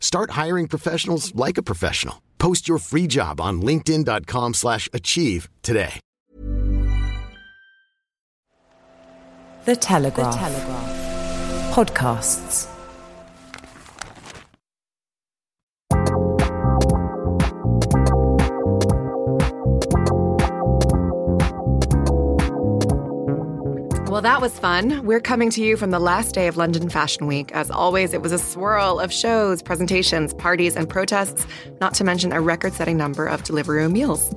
Start hiring professionals like a professional. Post your free job on linkedin.com/achieve slash achieve today. The Telegraph. The Telegraph. Podcasts. Well, that was fun. We're coming to you from the last day of London Fashion Week. As always, it was a swirl of shows, presentations, parties, and protests, not to mention a record setting number of Deliveroo meals.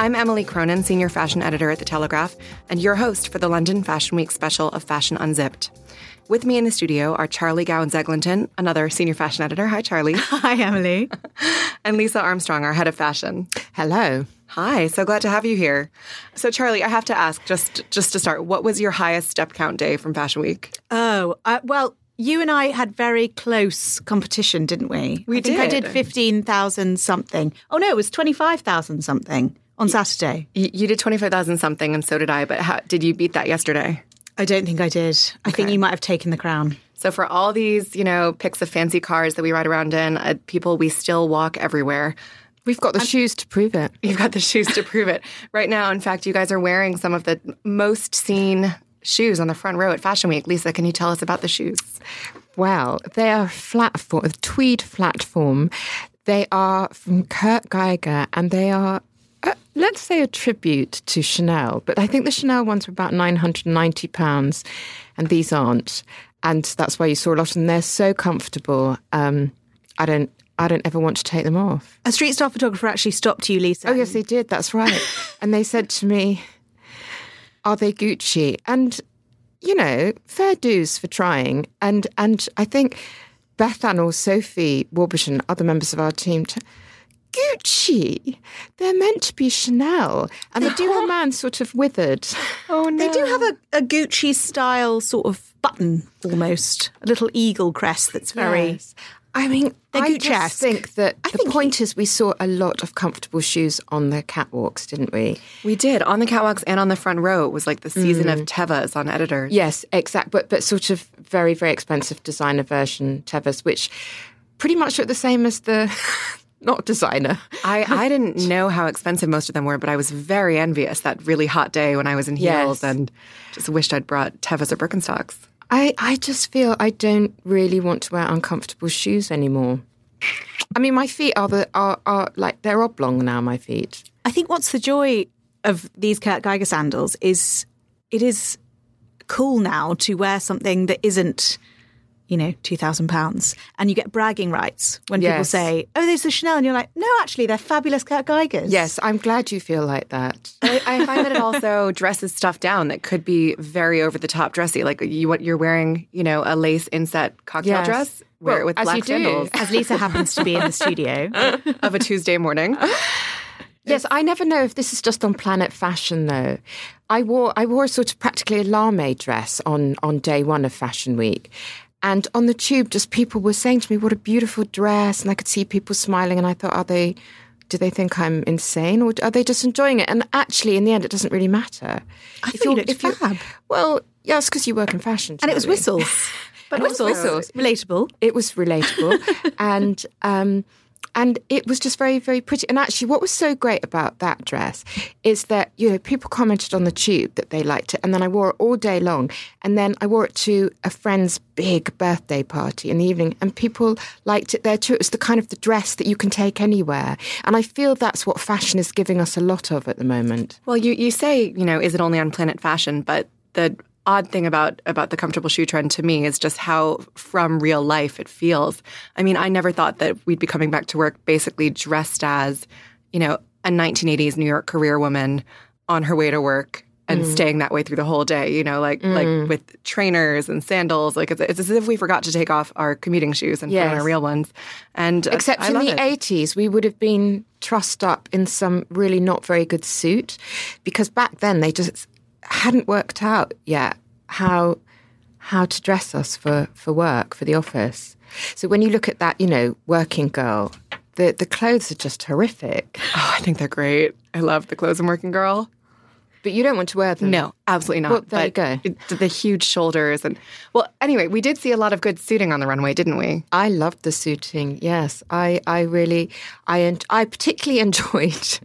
I'm Emily Cronin, Senior Fashion Editor at The Telegraph, and your host for the London Fashion Week special of Fashion Unzipped. With me in the studio are Charlie Gowans-Eglinton, another senior fashion editor. Hi, Charlie. Hi, Emily. and Lisa Armstrong, our head of fashion. Hello. Hi, so glad to have you here. So, Charlie, I have to ask just just to start, what was your highest step count day from Fashion Week? Oh, uh, well, you and I had very close competition, didn't we? We I think I did. did 15,000 something. Oh, no, it was 25,000 something on Saturday. Y- You did 25,000 something, and so did I, but how, did you beat that yesterday? I don't think I did. I think you might have taken the crown. So, for all these, you know, pics of fancy cars that we ride around in, uh, people, we still walk everywhere. We've got the shoes to prove it. You've got the shoes to prove it. Right now, in fact, you guys are wearing some of the most seen shoes on the front row at Fashion Week. Lisa, can you tell us about the shoes? Well, they are flat form, tweed flat form. They are from Kurt Geiger, and they are, uh, let's say, a tribute to Chanel. But I think the Chanel ones were about nine hundred and ninety pounds, and these aren't. And that's why you saw a lot of them. They're so comfortable. Um, I don't. I don't ever want to take them off. A street style photographer actually stopped you, Lisa. Oh, yes, they did. That's right. and they said to me, Are they Gucci? And, you know, fair dues for trying. And and I think Bethan or Sophie Warburton, other members of our team, t- Gucci, they're meant to be Chanel. And the poor man sort of withered. Oh, no. They do have a, a Gucci style sort of button almost, a little eagle crest that's very. Yes. I mean, They're I just think that I the think point is we saw a lot of comfortable shoes on the catwalks, didn't we? We did on the catwalks and on the front row. It was like the season of mm. Tevas on editors. Yes, exact. But but sort of very very expensive designer version Tevas, which pretty much look the same as the not designer. I, I didn't know how expensive most of them were, but I was very envious that really hot day when I was in heels Yes. and just wished I'd brought Tevas or Birkenstocks. I I just feel I don't really want to wear uncomfortable shoes anymore. I mean, my feet are the are are like they're oblong now. My feet. I think what's the joy of these Kurt Geiger sandals is it is cool now to wear something that isn't, you know, two thousand pounds, and you get bragging rights when people say, "Oh, there's the Chanel," and you're like, "No, actually, they're fabulous Kurt Geigers." Yes, I'm glad you feel like that. I, I find that it also dresses stuff down that could be very over the top dressy. Like you, what you're wearing, you know, a lace inset cocktail Yes. dress, wear Well, it with as black you do. sandals As Lisa happens to be in the studio, of a Tuesday morning. Yes, I never know if this is just on Planet Fashion though. I wore I wore a sort of practically a lame dress on on day one of Fashion Week. And on the tube, just people were saying to me, "What a beautiful dress!" And I could see people smiling, and I thought, "Are they? Do they think I'm insane, or are they just enjoying it?" And actually, in the end, it doesn't really matter. I thought you looked fab. well, yes, because you work in fashion, and it was whistles, but It was whistles, whistles. relatable. It was relatable, and um, and it was just very very pretty. And actually, what was so great about that dress is that you know people commented on the tube that they liked it, and then I wore it all day long, and then I wore it to a friend's big birthday party in the evening, and people liked it there too. It was the kind of the dress that you can take anywhere, and I feel that's what fashion is giving us a lot of at the moment. Well, you, you say, you know, is it only on Planet Fashion? But the odd thing about about the comfortable shoe trend to me is just how from real life it feels. I mean, I never thought that we'd be coming back to work basically dressed as, you know, a 1980s New York career woman on her way to work and mm. staying that way through the whole day, you know, like mm. like with trainers and sandals. Like it's, it's, as if we forgot to take off our commuting shoes and yes. put on our real ones. And except I in the it. 80s, we would have been trussed up in some really not very good suit because back then they just hadn't worked out yet how how to dress us for, for work, for the office. So when you look at that, you know, working girl, the, the clothes are just horrific. Oh, I think they're great. I love the clothes in Working Girl. But you don't want to wear them. No, absolutely not. Well, there but you go. The huge shoulders and well, anyway, we did see a lot of good suiting on the runway, didn't we? I loved the suiting. Yes, I, I really, I, I particularly enjoyed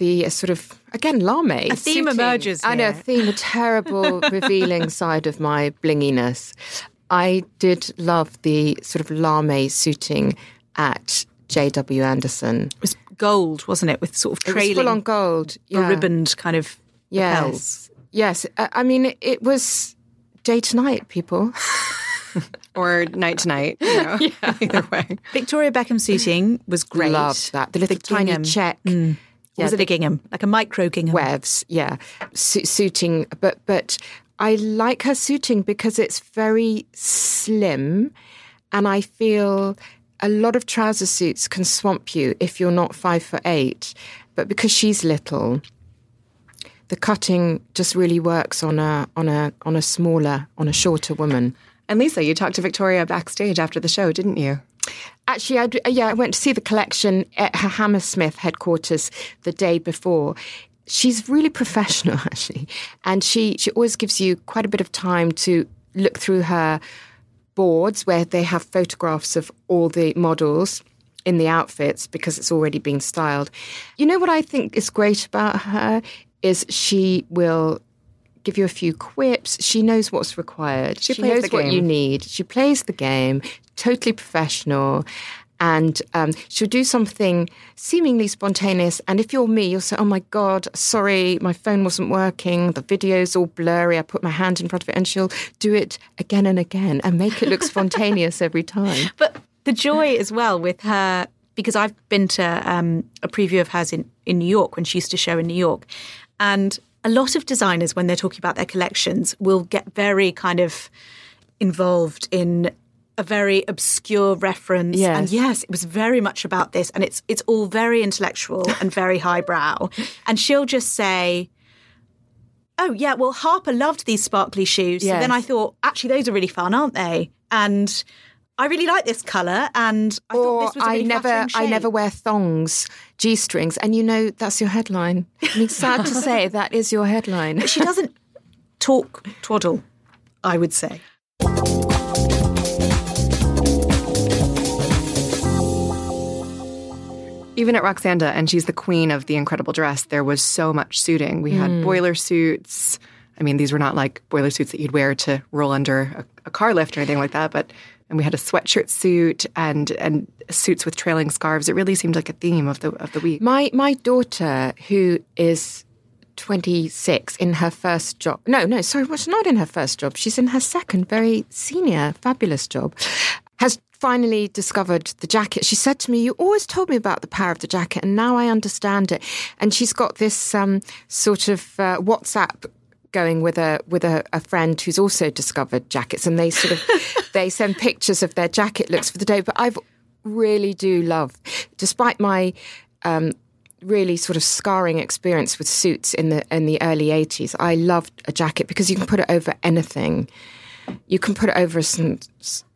the uh, sort of again lame. A theme suiting. emerges. Here. I know a theme, a terrible revealing side of my blinginess. I did love the sort of lame suiting at J.W. Anderson. It was gold, wasn't it, with sort of trailing, it was full on gold, yeah. ribboned kind of yes, lapels. yes. I mean, it was day to night, people. or night to night, you know, yeah. either way. Victoria Beckham suiting was great. Loved that. The little the tiny check. Mm. Yeah, was it a gingham? Like a micro gingham? Webs, yeah. Su- suiting, but but I like her suiting because it's very slim and I feel a lot of trouser suits can swamp you if you're not five foot eight. But because she's little, the cutting just really works on a on a on a smaller, on a shorter woman. And Lisa, you talked to Victoria backstage after the show, didn't you? Actually, I, uh, yeah, I went to see the collection at her Hammersmith headquarters the day before. She's really professional, actually, and she she always gives you quite a bit of time to look through her boards where they have photographs of all the models in the outfits because it's already been styled. You know what I think is great about her is she will give you a few quips. She knows what's required. She, she knows what you need. She plays the game, totally professional. And um, she'll do something seemingly spontaneous. And if you're me, you'll say, Oh my God, sorry, my phone wasn't working. The video's all blurry. I put my hand in front of it. And she'll do it again and again and make it look spontaneous every time. But the joy as well with her, because I've been to um, a preview of hers in, in New York when she used to show in New York. And a lot of designers, when they're talking about their collections, will get very kind of involved in a very obscure reference. Yes. And yes, it was very much about this. And it's it's all very intellectual and very highbrow. And she'll just say, Oh yeah, well Harper loved these sparkly shoes. Yes. So then I thought, actually those are really fun, aren't they? And I really like this color, and I or thought this was a really I never, I never wear thongs, g strings, and you know that's your headline. I mean, sad to say, that is your headline. she doesn't talk twaddle, I would say. Even at Roksanda, and she's the queen of the incredible dress, there was so much suiting. We had mm. boiler suits. I mean, these were not like boiler suits that you'd wear to roll under a, a car lift or anything like that, but and we had a sweatshirt suit and and suits with trailing scarves. It really seemed like a theme of the of the week. My my daughter, who is 26 in her first job. No, no, sorry, not in her first job. She's in her second, very senior, fabulous job. Has finally discovered the jacket. She said to me, "You always told me about the power of the jacket, and now I understand it." And she's got this um, sort of uh, WhatsApp going with a with a, a, friend who's also discovered jackets, and they sort of they send pictures of their jacket looks for the day. But I really do love, despite my um, really sort of scarring experience with suits in the in the early eighties, I loved a jacket because you can put it over anything. You can put it over some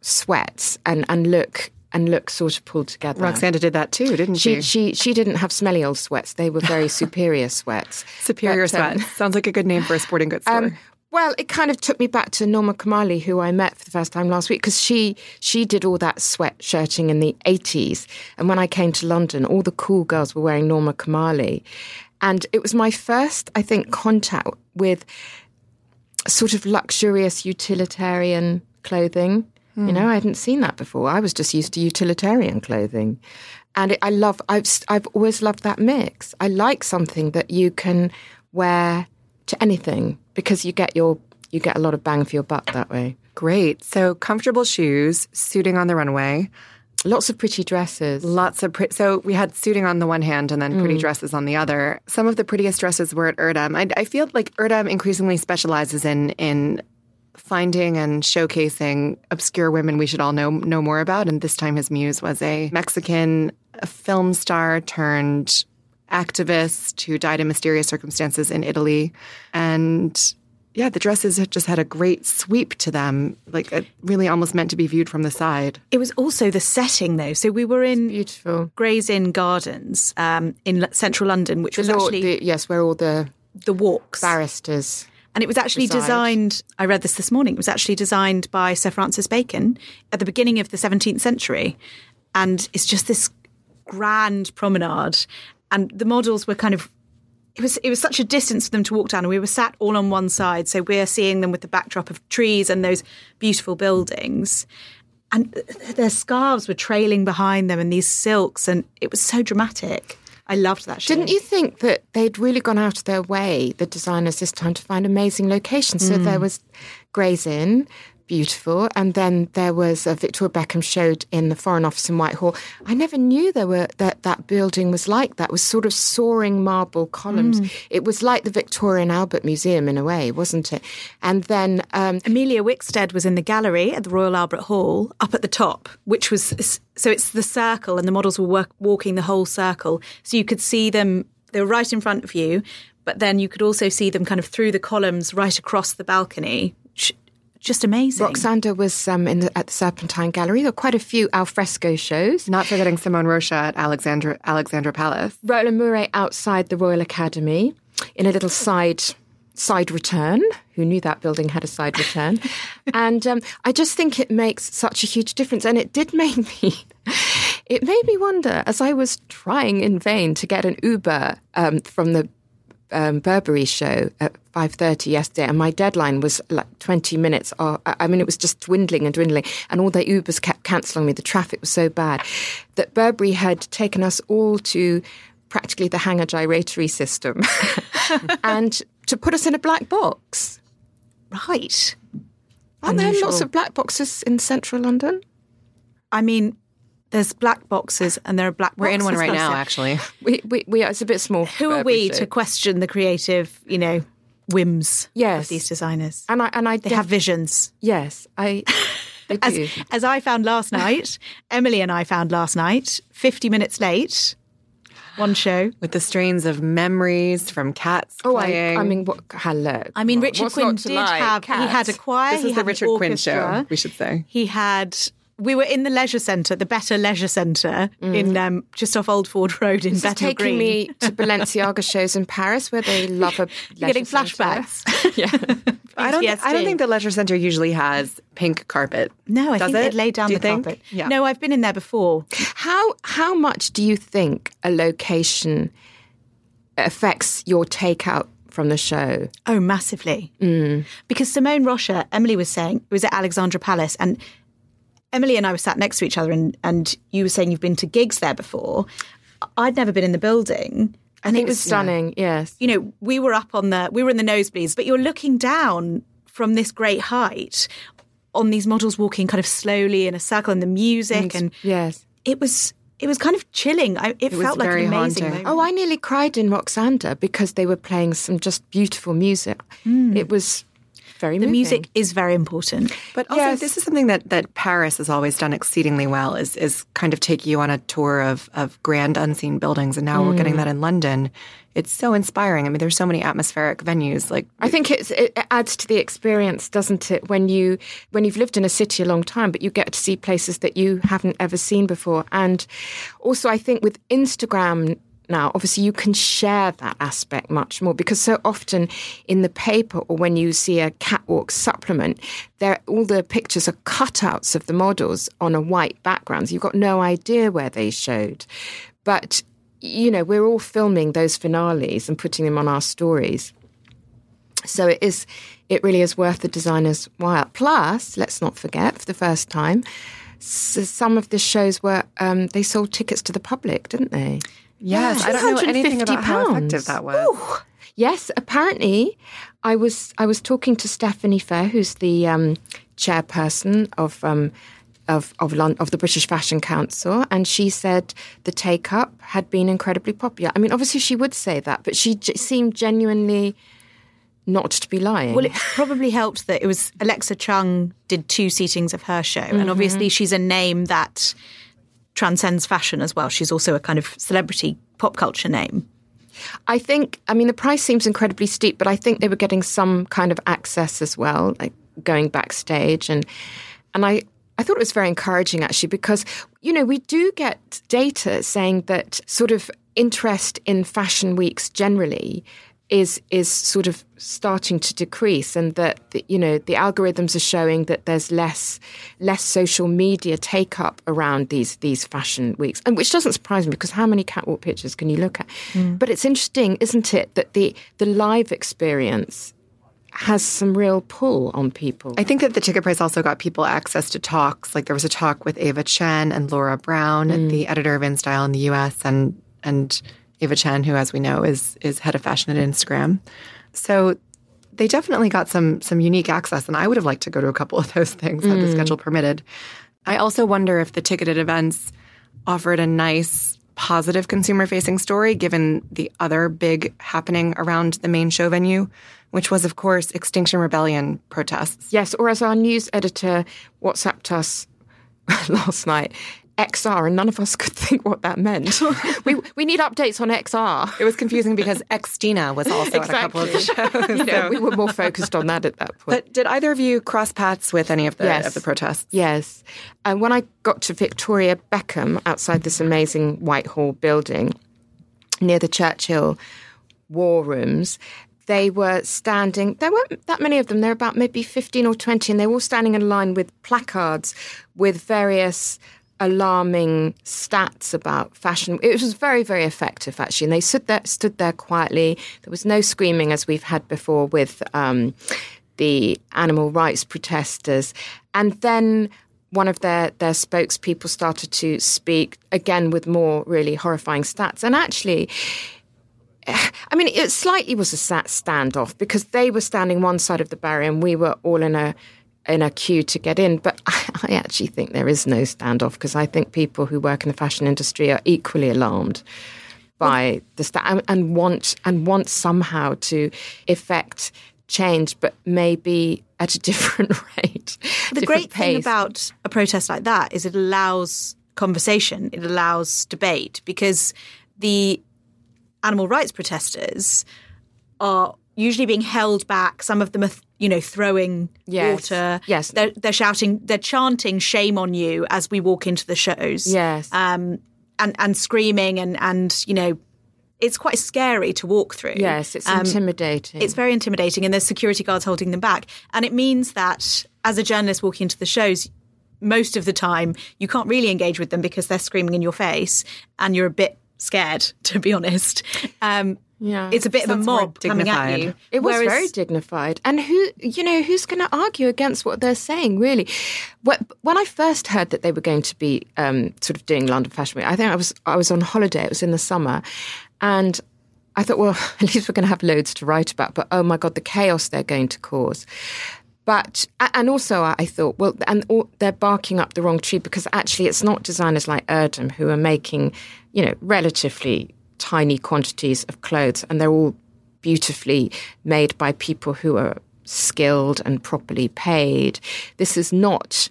sweats and and look and look sort of pulled together. Roksanda did that too, didn't she? She she, she didn't have smelly old sweats. They were very superior sweats. Superior but, um, sweats. Sounds like a good name for a sporting goods store. Um, well, it kind of took me back to Norma Kamali, who I met for the first time last week, because she she did all that sweatshirting in the eighties, and when I came to London, all the cool girls were wearing Norma Kamali, and it was my first, I think, contact with sort of luxurious utilitarian clothing. Mm. You know, I hadn't seen that before. I was just used to utilitarian clothing. And it, I love, I've, I've always loved that mix. I like something that you can wear to anything. because you get your you get a lot of bang for your buck that way. Great. So comfortable shoes, suiting on the runway. Lots of pretty dresses. Lots of pretty. So we had suiting on the one hand and then pretty dresses on the other. Some of the prettiest dresses were at Erdem. I, I feel like Erdem increasingly specializes in in finding and showcasing obscure women we should all know know more about. And this time, his muse was a Mexican film star turned activist who died in mysterious circumstances in Italy, and yeah, the dresses had just had a great sweep to them, like it really almost meant to be viewed from the side. It was also the setting, though. So we were in Beautiful. Gray's Inn Gardens um, in central London, which was The law- actually the- yes, where all the the walks. barristers. And it was actually reside. designed, I read this this morning, it was actually designed by Sir Francis Bacon at the beginning of the 17th century. And it's just this grand promenade. And the models were kind of, it was, it was such a distance for them to walk down. And we were sat all on one side. So we're seeing them with the backdrop of trees and those beautiful buildings. And their scarves were trailing behind them and these silks. And it was so dramatic. I loved that show. Didn't you think that they'd really gone out of their way, the designers this time, to find amazing locations? So there mm. was Gray's Inn, beautiful, and then there was a Victoria Beckham showed in the Foreign Office in Whitehall. I never knew there were that that building was like that. It was sort of soaring marble columns. It was like the Victoria and Albert Museum in a way, wasn't it? And then um, Emilia Wickstead was in the gallery at the Royal Albert Hall, up at the top, which was so it's the circle, and the models were work, walking the whole circle, so you could see them. They were right in front of you, but then you could also see them kind of through the columns, right across the balcony. Sh- Just amazing. Roksanda was um, in the, at the Serpentine Gallery. There were quite a few alfresco shows. Not forgetting Simone Rocha at Alexandra Alexandra Palace. Roland Mouret outside the Royal Academy in a little side side return. Who knew that building had a side return? and um, I just think it makes such a huge difference. And it did make me. It made me wonder as I was trying in vain to get an Uber um, from the um, Burberry show at five thirty yesterday, and my deadline was like twenty minutes. Or, I mean, it was just dwindling and dwindling, and all the Ubers kept cancelling me. The traffic was so bad that Burberry had taken us all to practically the hanger gyratory system, and to put us in a black box. right. Aren't there lots of black boxes in central London? I mean, there's black boxes and there are black. We're in one right now, also. actually. We, we, we are, it's a bit small. Who are we to question the creative, you know, whims Yes. of these designers? And I and I They def- have visions. yes, I. They As, do. as I found last night, Emily and I found last night, 50 minutes late, one show. With the strains of memories from cats Oh, I, playing. I mean, what? Hello. I mean, Richard what's Quinn did like? have, he had a choir. this he is the had Richard Quinn show, we should say. He had, we were in the leisure centre, the Better Leisure Centre, in um, just off Old Ford Road in Mm. This Bethnal taking Green. me to Balenciaga shows in Paris where they love a. You're getting leisure centre. flashbacks. yeah. I don't. I don't think the leisure center usually has pink carpet. No, I Does think it? they'd laid down Do you the think? carpet. Yeah. No, I've been in there before. How how much do you think a location affects your takeout from the show? Oh, massively. Because Simone Rocha, Emily was saying, was at Alexandra Palace, and Emily and I were sat next to each other, and, and you were saying you've been to gigs there before. I'd never been in the building. I think it was stunning. Yes. You know, we were up on the, we were in the nosebleeds, but you're looking down from this great height on these models walking kind of slowly in a circle, and the music, and Yes. it was, it was kind of chilling. I, it, was felt like an amazing haunting. Oh, I nearly cried in Roksanda because they were playing some just beautiful music. Hmm. It was very the moving. music is very important. But also, Yes. this is something that, that Paris has always done exceedingly well. Is is kind of take you on a tour of of grand unseen buildings, and now we're getting mm. that in London. It's so inspiring. I mean, there's so many atmospheric venues. Like I think it's, it adds to the experience, doesn't it? When you when you've lived in a city a long time, but you get to see places that you haven't ever seen before. And also, I think with Instagram now, obviously, you can share that aspect much more because so often in the paper or when you see a catwalk supplement, there all the pictures are cutouts of the models on a white background. So you've got no idea where they showed, but. You know, we're all filming those finales and putting them on our stories. So it is, it really is worth the designer's while. Plus, let's not forget, for the first time, s- some of the shows were um, they sold tickets to the public, didn't they? Yes, I don't know anything about how £250. effective that was. Yes, apparently, I was I was talking to Stephanie Phair, who's the um, chairperson of um, of of, Lon- of the British Fashion Council, and she said the take up had been incredibly popular. I mean, obviously she would say that, but she j- seemed genuinely not to be lying. Well, it probably helped that it was Alexa Chung did two seatings of her show, Mm-hmm. and obviously she's a name that transcends fashion as well. She's also a kind of celebrity pop culture name. I think, I mean, the price seems incredibly steep, but I think they were getting some kind of access as well, like going backstage. And, and I, I thought it was very encouraging actually, because, you know, we do get data saying that sort of interest in fashion weeks generally is is sort of starting to decrease and that the, you know the algorithms are showing that there's less less social media take up around these these fashion weeks. And which doesn't surprise me because how many catwalk pictures can you look at? Mm. But it's interesting isn't it that the the live experience has some real pull on people. I think that the ticket price also got people access to talks. Like there was a talk with Eva Chen and Laura Brown, mm. the editor of InStyle in the US, and and Eva Chen, who, as we know, is is head of fashion at Instagram. So they definitely got some some unique access, and I would have liked to go to a couple of those things had the mm. schedule permitted. I also wonder if the ticketed events offered a nice positive consumer facing story given the other big happening around the main show venue, which was of course Extinction Rebellion protests. yes or as our news editor whatsapped us last night XR, and none of us could think what that meant. we we need updates on XR. It was confusing because Xtina was also at a couple of the shows. You know, so- we were more focused on that at that point. But did either of you cross paths with any of the Yes. of the protests? Yes. And when I got to Victoria Beckham outside this amazing Whitehall building near the Churchill war rooms, they were standing, there weren't that many of them, there were about maybe 15 or 20, and they were all standing in line with placards with various alarming stats about fashion. It was very, very effective, actually. And they stood there, stood there quietly. There was no screaming as we've had before with um, the animal rights protesters. And then one of their, their spokespeople started to speak again with more really horrifying stats. And actually, I mean, it slightly was a sat standoff because they were standing one side of the barrier and we were all in a in a queue to get in. But I, I actually think there is no standoff because I think people who work in the fashion industry are equally alarmed by the sta- and, want and want somehow to effect change, but maybe at a different rate. The different great thing about a protest like that is it allows conversation, it allows debate because the animal rights protesters are usually being held back. Some of them are, you know, throwing Yes. water. Yes. They're, they're shouting, they're chanting shame on you as we walk into the shows. Yes. Um, and, and screaming and, and, you know, it's quite scary to walk through. yes, it's Um, intimidating. it's very intimidating, and there's security guards holding them back. And it means that as a journalist walking into the shows, most of the time you can't really engage with them because they're screaming in your face, and you're a bit scared, to be honest. Um, Yeah. it's a bit of a mob coming at dignified. you. It was Whereas- very dignified. And who, you know, who's going to argue against what they're saying, really? When I first heard that they were going to be um, sort of doing London Fashion Week, I think I was I was on holiday. It was in the summer, and I thought, well, at least we're going to have loads to write about. But oh my god, the chaos they're going to cause. But and also I I thought, well, and all, they're barking up the wrong tree because actually it's not designers like Erdem who are making, you know, relatively tiny quantities of clothes, and they're all beautifully made by people who are skilled and properly paid. This is not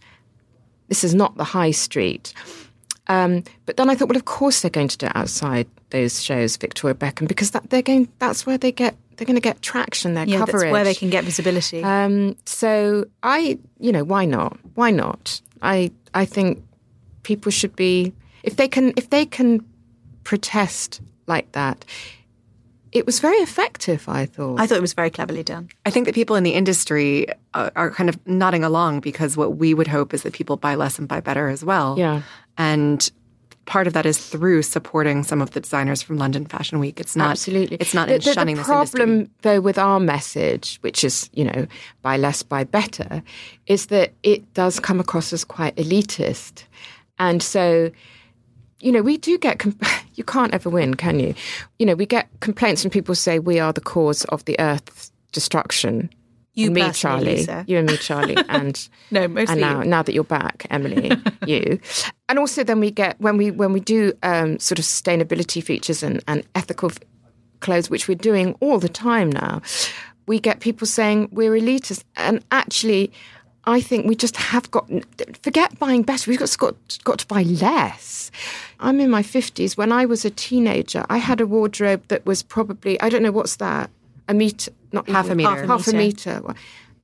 this is not the high street. Um, but then I thought, well, of course they're going to do it outside those shows, Victoria Beckham, because that they're going. That's where they get. They're going to get traction. Their Yeah, coverage. that's where they can get visibility. Um, so I, you know, why not? Why not? I, I think people should be if they can if they can protest like that. It was very effective, I thought. I thought it was very cleverly done. I think that people in the industry are, are kind of nodding along because what we would hope is that people buy less and buy better as well. Yeah. And part of that is through supporting some of the designers from London Fashion Week. It's not Absolutely. It's not the, in the- shunning the problem, industry. though, with our message, which is you know buy less, buy better, is that it does come across as quite elitist, and so you know, we do get, com- you can't ever win, can you? You know, we get complaints when people say we are the cause of the Earth's destruction. You And me, Charlie, Lisa. you and me, Charlie, and No, mostly and now you. now that you're back, Emily, you, and also then we get when we when we do um, sort of sustainability features and and ethical f- clothes, which we're doing all the time now. We get people saying we're elitist, and actually, I think we just have got forget buying better. We've got got got to buy less. I'm in my fifties. When I was a teenager, I had a wardrobe that was probably I don't know what's that a meter, not Half a meter. half a meter,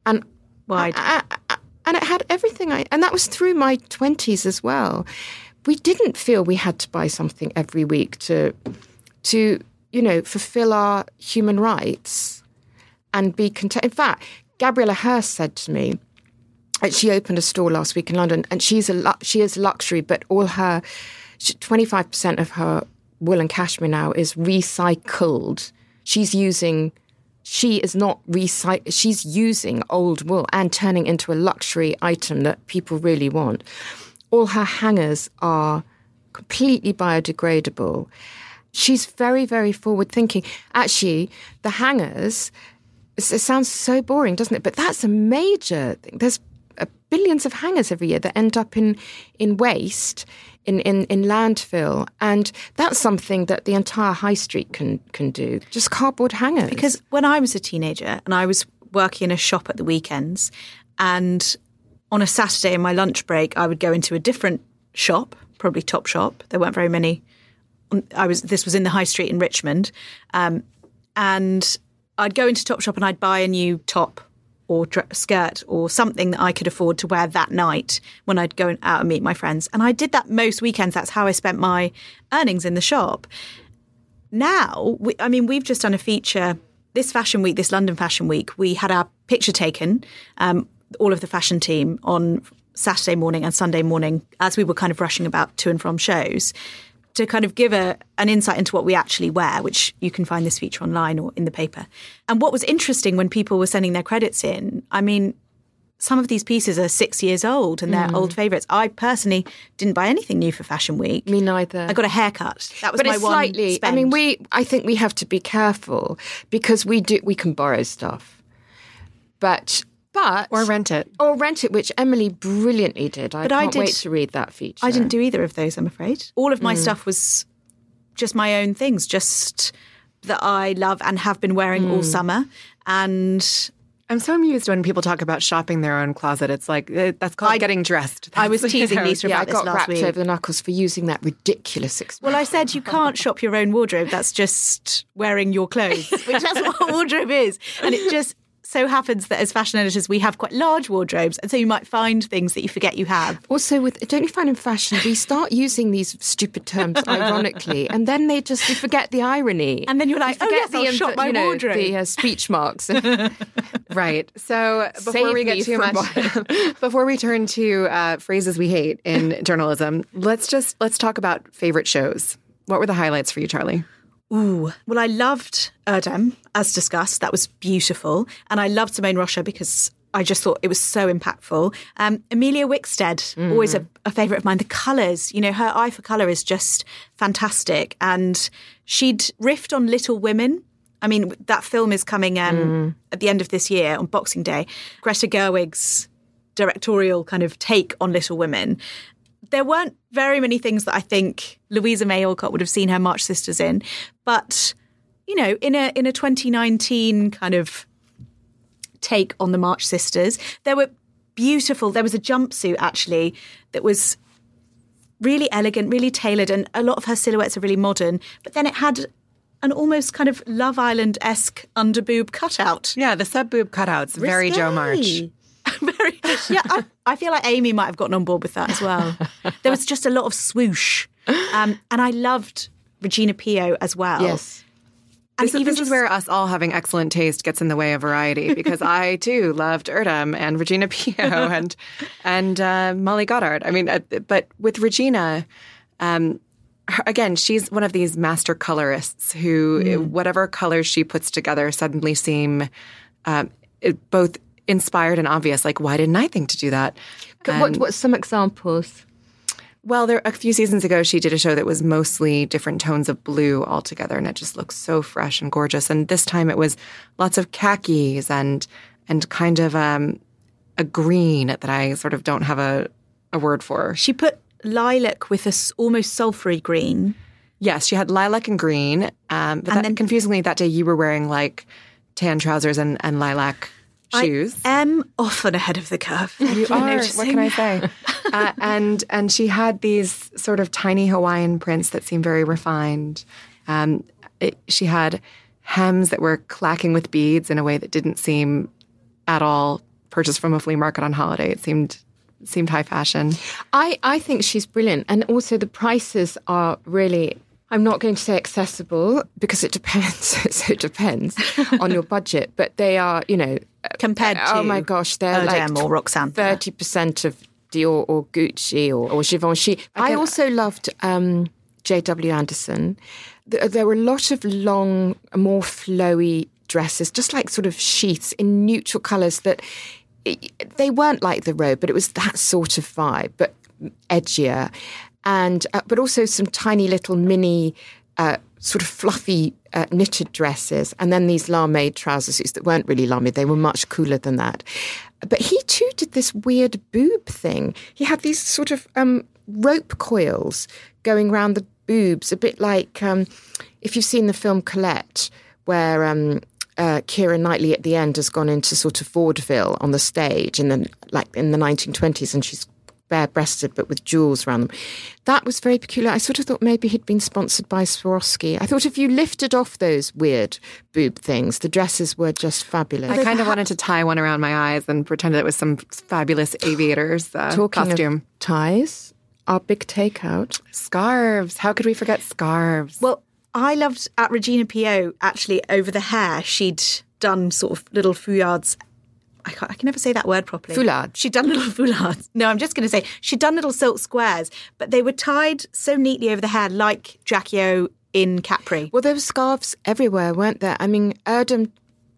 and Wide. I- I- I- and it had everything I, and that was through my 20s as well. We didn't feel we had to buy something every week to, to, you know, fulfill our human rights and be content. In fact, Gabriela Hearst said to me, she opened a store last week in London, and she's a she is luxury, but all her twenty five percent of her wool and cashmere now is recycled. She's using she is not recyc she's using old wool and turning into a luxury item that people really want. All her hangers are completely biodegradable. She's very, very forward thinking. Actually, the hangers, it sounds so boring, doesn't it? But that's a major thing. There's billions of hangers every year that end up in, in waste, in, in, in landfill. And that's something that the entire high street can, can do. Just cardboard hangers. Because when I was a teenager and I was working in a shop at the weekends, and on a Saturday in my lunch break, I would go into a different shop, probably Top Shop. There weren't very many. I was. This was in the high street in Richmond, um, and I'd go into Top Shop and I'd buy a new top or skirt or something that I could afford to wear that night when I'd go out and meet my friends. And I did that most weekends. That's how I spent my earnings in the shop now, we, I mean, we've just done a feature this fashion week, this London Fashion Week. We had our picture taken, um, all of the fashion team on Saturday morning and Sunday morning as we were kind of rushing about to and from shows to kind of give a, an insight into what we actually wear, which you can find this feature online or in the paper. And what was interesting when people were sending their credits in, I mean, some of these pieces are six years old and they're mm. old favourites. I personally didn't buy anything new for Fashion Week. Me neither. I got a haircut. That was but my it's one slightly. I mean, we. I think we have to be careful because we do. We can borrow stuff, but but Or rent it. or rent it, which Emily brilliantly did. I But I can't did- wait to read that feature. I didn't do either of those, I'm afraid. All of my stuff was just my own things, just that I love and have been wearing all summer. And I'm so amused when people talk about shopping their own closet. It's like eh, that's called getting dressed. I was teasing know, Lisa Yeah, I about this got last wrapped week. over the knuckles for using that ridiculous expression. Well, I said you can't shop your own wardrobe. That's just wearing your clothes, which that's what a wardrobe is. And it just so happens that as fashion editors, we have quite large wardrobes. And so you might find things that you forget you have. Also, with don't you find in fashion we start using these stupid terms ironically, and then they just you forget the irony, And then you're like, You oh, forget yes, I'll the, shop my you know, wardrobe. the uh, speech marks. Right. So before Save we get too much, before we turn to uh, phrases we hate in journalism, let's just let's talk about favorite shows. What were the highlights for you, Charlie? Ooh. Well, I loved Erdem, as discussed. That was beautiful. And I loved Simone Rocha because I just thought it was so impactful. Um, Emilia Wickstead, always a, a favourite of mine. The colours, you know, her eye for colour is just fantastic. And she'd riffed on Little Women. I mean, that film is coming um, at the end of this year on Boxing Day. Greta Gerwig's directorial kind of take on Little Women there weren't very many things that I think Louisa May Alcott would have seen her March Sisters in, but you know, in a in a 2019 kind of take on the March Sisters, there were beautiful. There was a jumpsuit actually that was really elegant, really tailored, and a lot of her silhouettes are really modern. But then it had an almost kind of Love Island esque underboob cutout. Yeah, the sub boob cutouts, very Jo March. Very, yeah, I, I feel like Amy might have gotten on board with that as well. There was just a lot of swoosh, um, and I loved Rejina Pyo as well. yes, and This, even this is just- where us all having excellent taste gets in the way of variety because I too loved Erdem and Rejina Pyo and and uh, Molly Goddard. I mean, uh, but with Rejina, um, her- again, she's one of these master colorists who Mm. whatever colors she puts together suddenly seem um, both inspired and obvious. Like, why didn't I think to do that? what, what's some examples? Well, there a few seasons ago, she did a show that was mostly different tones of blue altogether, and it just looks so fresh and gorgeous. And this time, it was lots of khakis and and kind of um, a green that I sort of don't have a a word for. She put lilac with a s- almost sulphury green. Yes, she had lilac and green. Um, but And that, then- confusingly, that day you were wearing like tan trousers and, and lilac shoes. I am often ahead of the curve. You are. noticing. What can I say? uh, and and she had these sort of tiny Hawaiian prints that seemed very refined. Um, it, she had hems that were clacking with beads in a way that didn't seem at all purchased from a flea market on holiday. It seemed seemed high fashion. I, I think she's brilliant. And also the prices are really I'm not going to say accessible because it depends. so it depends on your budget, but they are, you know, uh, Compared uh, oh to oh my gosh, they're Erdem like or Roxanne. thirty percent of Dior or Gucci or, or Givenchy. I, also loved um, J.W. Anderson. There, there were a lot of long, more flowy dresses, just like sort of sheaths in neutral colours that eh, they weren't like the robe, but it was that sort of vibe, but mm, edgier, and uh, but also some tiny little mini. Uh, sort of fluffy uh, knitted dresses, and then these lame trouser suits that weren't really lame; they were much cooler than that. But he too did this weird boob thing. He had these sort of um, rope coils going around the boobs, a bit like um, if you've seen the film Colette, where um, uh, Keira Knightley at the end has gone into sort of vaudeville on the stage, and then like in the 1920s, and she's bare-breasted but with jewels around them. That was very peculiar. I sort of thought maybe he'd been sponsored by Swarovski. I thought if you lifted off those weird boob things, the dresses were just fabulous. I kind of wanted to tie one around my eyes and pretend that it was some fabulous aviators uh, Talking costume. of ties, our big takeout. Scarves. How could we forget scarves? Well, I loved at Rejina Pyo actually over the hair. She'd done sort of little fouillards. I, can't, I can never say that word properly. Foulard. She'd done little foulards. No, I'm just going to say she'd done little silk squares, but they were tied so neatly over the hair, like Jackie O in Capri. Well, there were scarves everywhere, weren't there? I mean, Erdem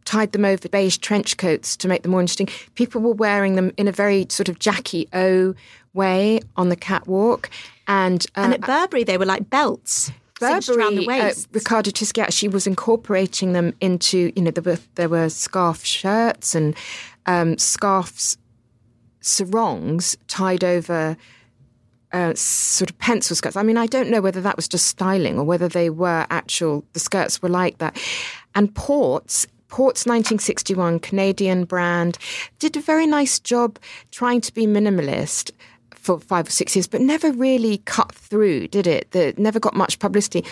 tied them over beige trench coats to make them more interesting. People were wearing them in a very sort of Jackie O way on the catwalk. And, uh, and at Burberry, they were like belts. cinched around the Burberry, uh, waist. Riccardo Tisci actually was incorporating them into, you know, there were, there were scarf shirts and um, scarves, sarongs tied over uh, sort of pencil skirts. I mean, I don't know whether that was just styling or whether they were actual, the skirts were like that. And Ports, Ports 1961, Canadian brand, did a very nice job trying to be minimalist for five or six years, but never really cut through, did it? The, never got much publicity.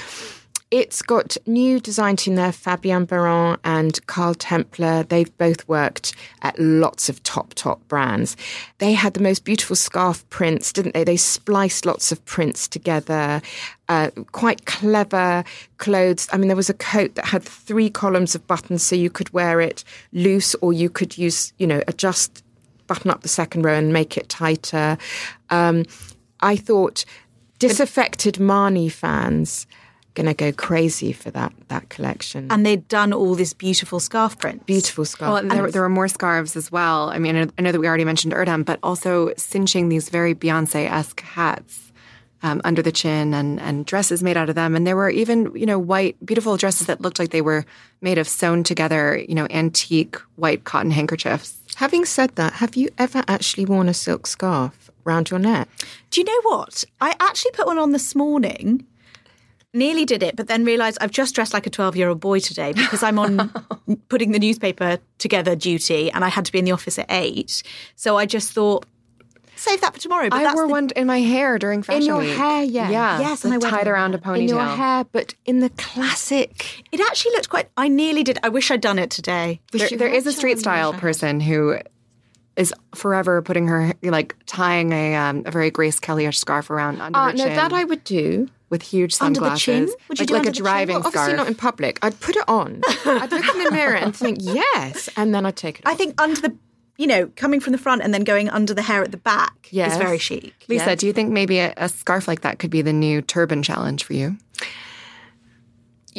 It's got new design team there, Fabien Baron and Karl Templer. They've both worked at lots of top, top brands. They had the most beautiful scarf prints, didn't they? They spliced lots of prints together. Uh, quite clever clothes. I mean, there was a coat that had three columns of buttons, so you could wear it loose or you could use, you know, adjust, button up the second row and make it tighter. Um, I thought disaffected Marni fans going to go crazy for that that collection. and they'd done all this beautiful scarf print. Beautiful scarf. Well, there, there were more scarves as well. I mean, I know- I know that we already mentioned Erdem, but also cinching these very Beyonce esque hats um, under the chin and, and dresses made out of them. And there were even, you know, white, beautiful dresses that looked like they were made of sewn together, you know, antique white cotton handkerchiefs. Having said that, have you ever actually worn a silk scarf round your neck? Do you know what? I actually put one on this morning. Nearly did it, but then realised I've just dressed like a 12 year old boy today because I'm on putting the newspaper together duty and I had to be in the office at eight. So I just thought, save that for tomorrow. But I that's wore the- one in my hair during fashion in your week. hair, yeah. Yeah. Yes, and I tied around a ponytail. In your hair, but in the classic. It actually looked quite. I nearly did. I wish I'd done it today. There, there is a street style person who is forever putting her like tying a um, a very Grace Kelly-ish scarf around under Uh, her no, chin that I would do. With huge Under the sunglasses, chin? Would you like, do like a driving Well, obviously scarf. not in public. I'd put it on. I'd look in the mirror and think, yes, and then I'd take it off. I think under the, you know, coming from the front and then going under the hair at the back Yes. is very chic. Lisa, do you think maybe a, a scarf like that could be the new turban challenge for you?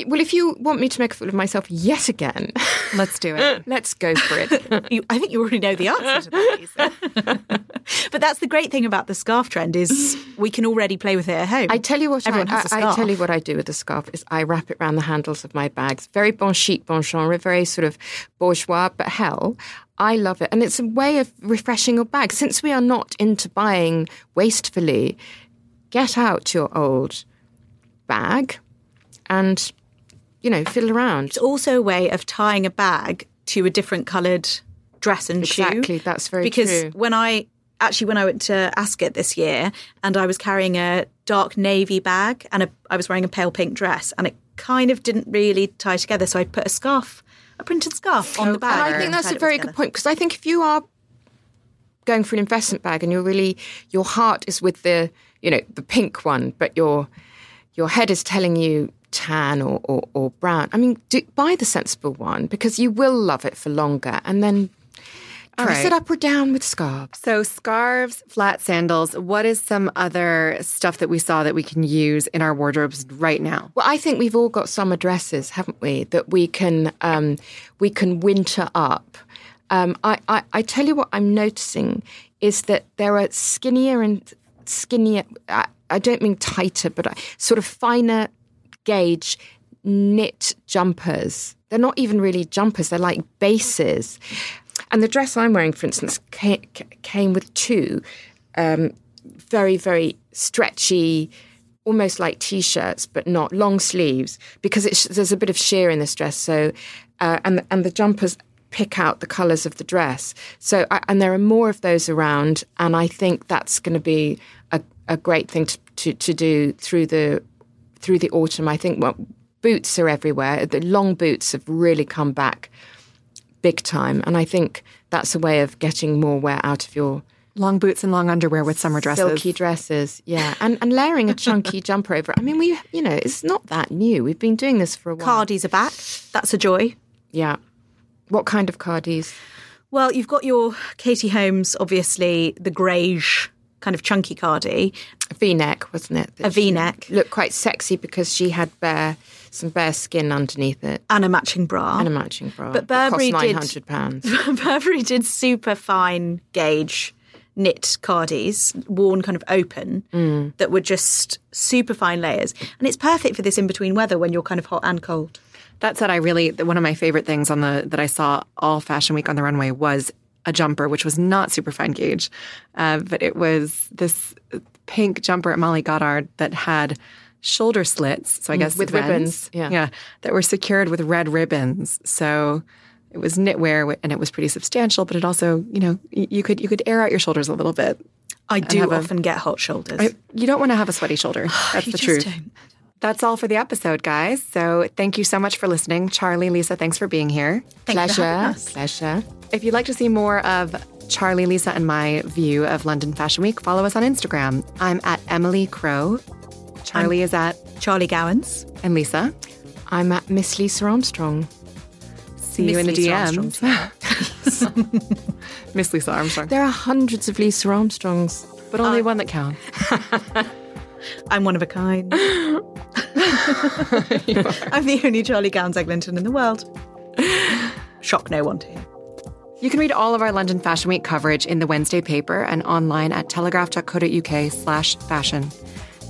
Well, if you want me to make a fool of myself yet again, Let's do it. let's go for it. You, I think you already know the answer to that. But that's the great thing about the scarf trend is we can already play with it at home. I tell you what, I, Everyone has a I, I scarf. tell you what I do with the scarf is I wrap it around the handles of my bags. Very bon chic, bon genre, very sort of bourgeois, but hell, I love it, and it's a way of refreshing your bag. Since we are not into buying wastefully, get out your old bag and you know fiddle around. It's also a way of tying a bag to a different coloured dress and shoe. Exactly, that's very true. because true. when I actually when I went to Ascot this year and I was carrying a dark navy bag and a, I was wearing a pale pink dress and it kind of didn't really tie together, so I put a scarf, a printed scarf on oh, the bag. And I think that's a very good point because I think if you are going for an investment bag and you're really your heart is with the you know the pink one, but your your head is telling you tan or, or, or brown. I mean, do, buy the sensible one because you will love it for longer, and then dress right. it up or down with scarves. So, scarves, flat sandals. What is some other stuff that we saw that we can use in our wardrobes right now? Well, I think we've all got summer dresses, haven't we? That we can um, we can winter up. Um, I, I I tell you what I'm noticing is that there are skinnier and skinnier. I, I don't mean tighter, but I- sort of finer gauge knit jumpers. They're not even really jumpers; they're like bases. And the dress I'm wearing, for instance, ca- ca- came with two um, very, very stretchy, almost like t-shirts, but not long sleeves, because there's a bit of sheer in this dress. So, uh, and and the jumpers pick out the colours of the dress. So, and there are more of those around, and I think that's going to be a, a great thing to, to, to do through the through the autumn. I think well, boots are everywhere. The long boots have really come back big time, and I think that's a way of getting more wear out of your Long boots and long underwear with summer dresses. silky dresses. Yeah, and and layering a chunky jumper over. I mean, we you know it's not that new. We've been doing this for a while. Cardies are back. That's a joy. Yeah. What kind of cardies? Well, you've got your Katie Holmes, obviously the greige kind of chunky cardie, A V-neck, wasn't it? a V-neck, Looked quite sexy because she had bare some bare skin underneath it and a matching bra. and a matching bra. But that Burberry cost did- nine hundred pounds. Burberry did super fine gauge knit cardies, worn kind of open, Mm. that were just super fine layers. And it's perfect for this in between weather when you're kind of hot and cold. That said, I really one of my favorite things on the that I saw all Fashion Week on the runway was a jumper, which was not super fine gauge, uh, but it was this pink jumper at Molly Goddard that had shoulder slits. So I guess Mm, with vents, ribbons, yeah. yeah, that were secured with red ribbons. So it was knitwear and it was pretty substantial, but it also, you know, you could you could air out your shoulders a little bit. I do have a- often get hot shoulders. I- you don't want to have a sweaty shoulder. That's the truth. don't. That's all for the episode, guys. So thank you so much for listening. Charlie, Lisa, thanks for being here. Thank you for Pleasure. us. Pleasure. If you'd like to see more of Charlie, Lisa, and my view of London Fashion Week, follow us on Instagram. I'm at Emily Crow. Charlie is at, Charlie Gowans. and Lisa. I'm at Miss Lisa Armstrong. See Miss you in the Lisa DMs. Miss Lisa Armstrong. There are hundreds of Lisa Armstrongs. But only one that counts. I'm one of a kind. I'm the only Charlie Gowans Eglinton in the world. Shock no one to hear. You can read all of our London Fashion Week coverage in the Wednesday paper and online at telegraph.co.uk slash fashion.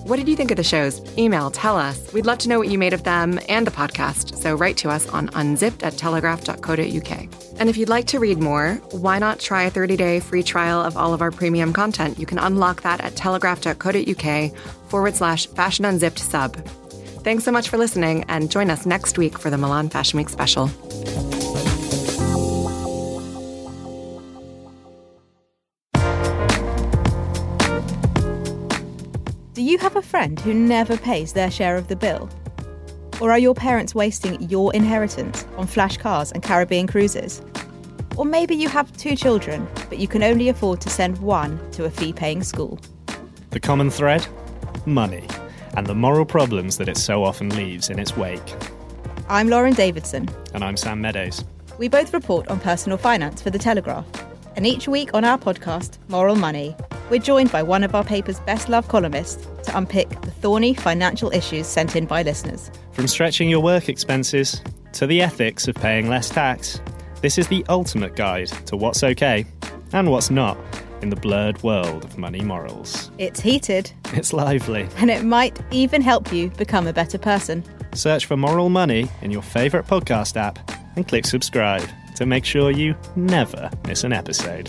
What did you think of the shows? Email, tell us. We'd love to know what you made of them and the podcast, so write to us on unzipped at telegraph.co.uk. And if you'd like to read more, why not try a 30-day free trial of all of our premium content? You can unlock that at telegraph.co.uk forward slash fashion unzipped sub. Thanks so much for listening, and join us next week for the Milan Fashion Week special. Do you have a friend who never pays their share of the bill? Or are your parents wasting your inheritance on flash cars and Caribbean cruises? Or maybe you have two children, but you can only afford to send one to a fee paying school. The common thread? Money, and the moral problems that it so often leaves in its wake. I'm Lauren Davidson. And I'm Sam Meadows. We both report on personal finance for The Telegraph. And each week on our podcast, Moral Money, we're joined by one of our paper's best loved columnists to unpick the thorny financial issues sent in by listeners. From stretching your work expenses to the ethics of paying less tax, this is the ultimate guide to what's okay and what's not in the blurred world of money morals. It's heated, It's lively. and it might even help you become a better person. Search for Moral Money in your favourite podcast app and click subscribe to make sure you never miss an episode.